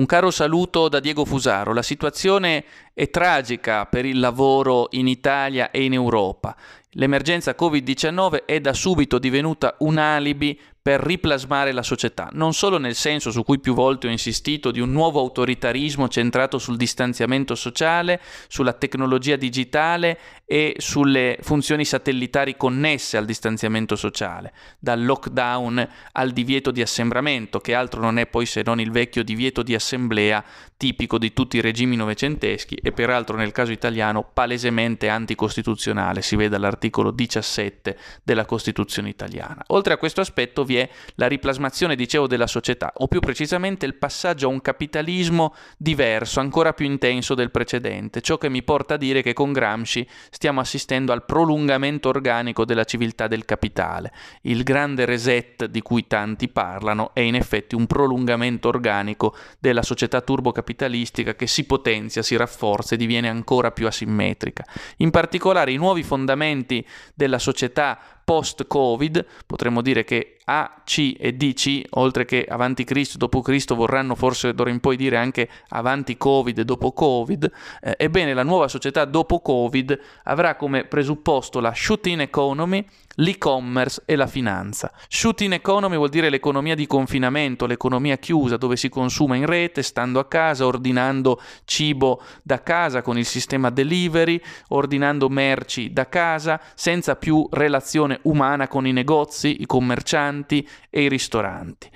Un caro saluto da Diego Fusaro. La situazione è tragica per il lavoro in Italia e in Europa. L'emergenza Covid-19 è da subito divenuta un alibi per riplasmare la società, non solo nel senso su cui più volte ho insistito di un nuovo autoritarismo centrato sul distanziamento sociale, sulla tecnologia digitale e sulle funzioni satellitari connesse al distanziamento sociale, dal lockdown al divieto di assembramento, che altro non è poi se non il vecchio divieto di assemblea tipico di tutti i regimi novecenteschi e peraltro nel caso italiano palesemente anticostituzionale, si vede all'articolo 17 della Costituzione italiana. Oltre a questo aspetto vi è la riplasmazione, dicevo, della società, o più precisamente il passaggio a un capitalismo diverso, ancora più intenso del precedente, ciò che mi porta a dire che con Gramsci stiamo assistendo al prolungamento organico della civiltà del capitale. Il grande reset di cui tanti parlano è in effetti un prolungamento organico della società turbocapitalistica che si potenzia, si rafforza e diviene ancora più asimmetrica. In particolare i nuovi fondamenti della società post-Covid, potremmo dire che A, C e DC, oltre che avanti Cristo, dopo Cristo, vorranno forse d'ora in poi dire anche avanti Covid e dopo Covid, eh, ebbene la nuova società dopo Covid avrà come presupposto la shooting economy, l'e-commerce e la finanza. Shooting economy vuol dire l'economia di confinamento, l'economia chiusa dove si consuma in rete, stando a casa, ordinando cibo da casa con il sistema delivery, ordinando merci da casa, senza più relazione umana con i negozi, i commercianti e i ristoranti.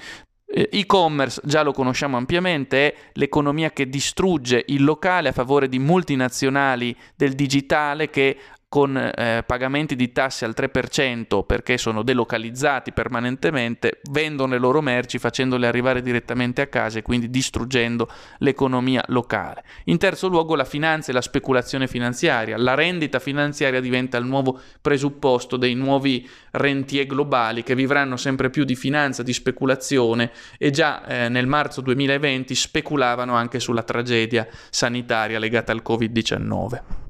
Eh, e-commerce già lo conosciamo ampiamente, è l'economia che distrugge il locale a favore di multinazionali del digitale che con eh, pagamenti di tasse al 3% perché sono delocalizzati permanentemente, vendono le loro merci facendole arrivare direttamente a casa e quindi distruggendo l'economia locale. In terzo luogo la finanza e la speculazione finanziaria. La rendita finanziaria diventa il nuovo presupposto dei nuovi rentier globali che vivranno sempre più di finanza, di speculazione e già eh, nel marzo 2020 speculavano anche sulla tragedia sanitaria legata al Covid-19.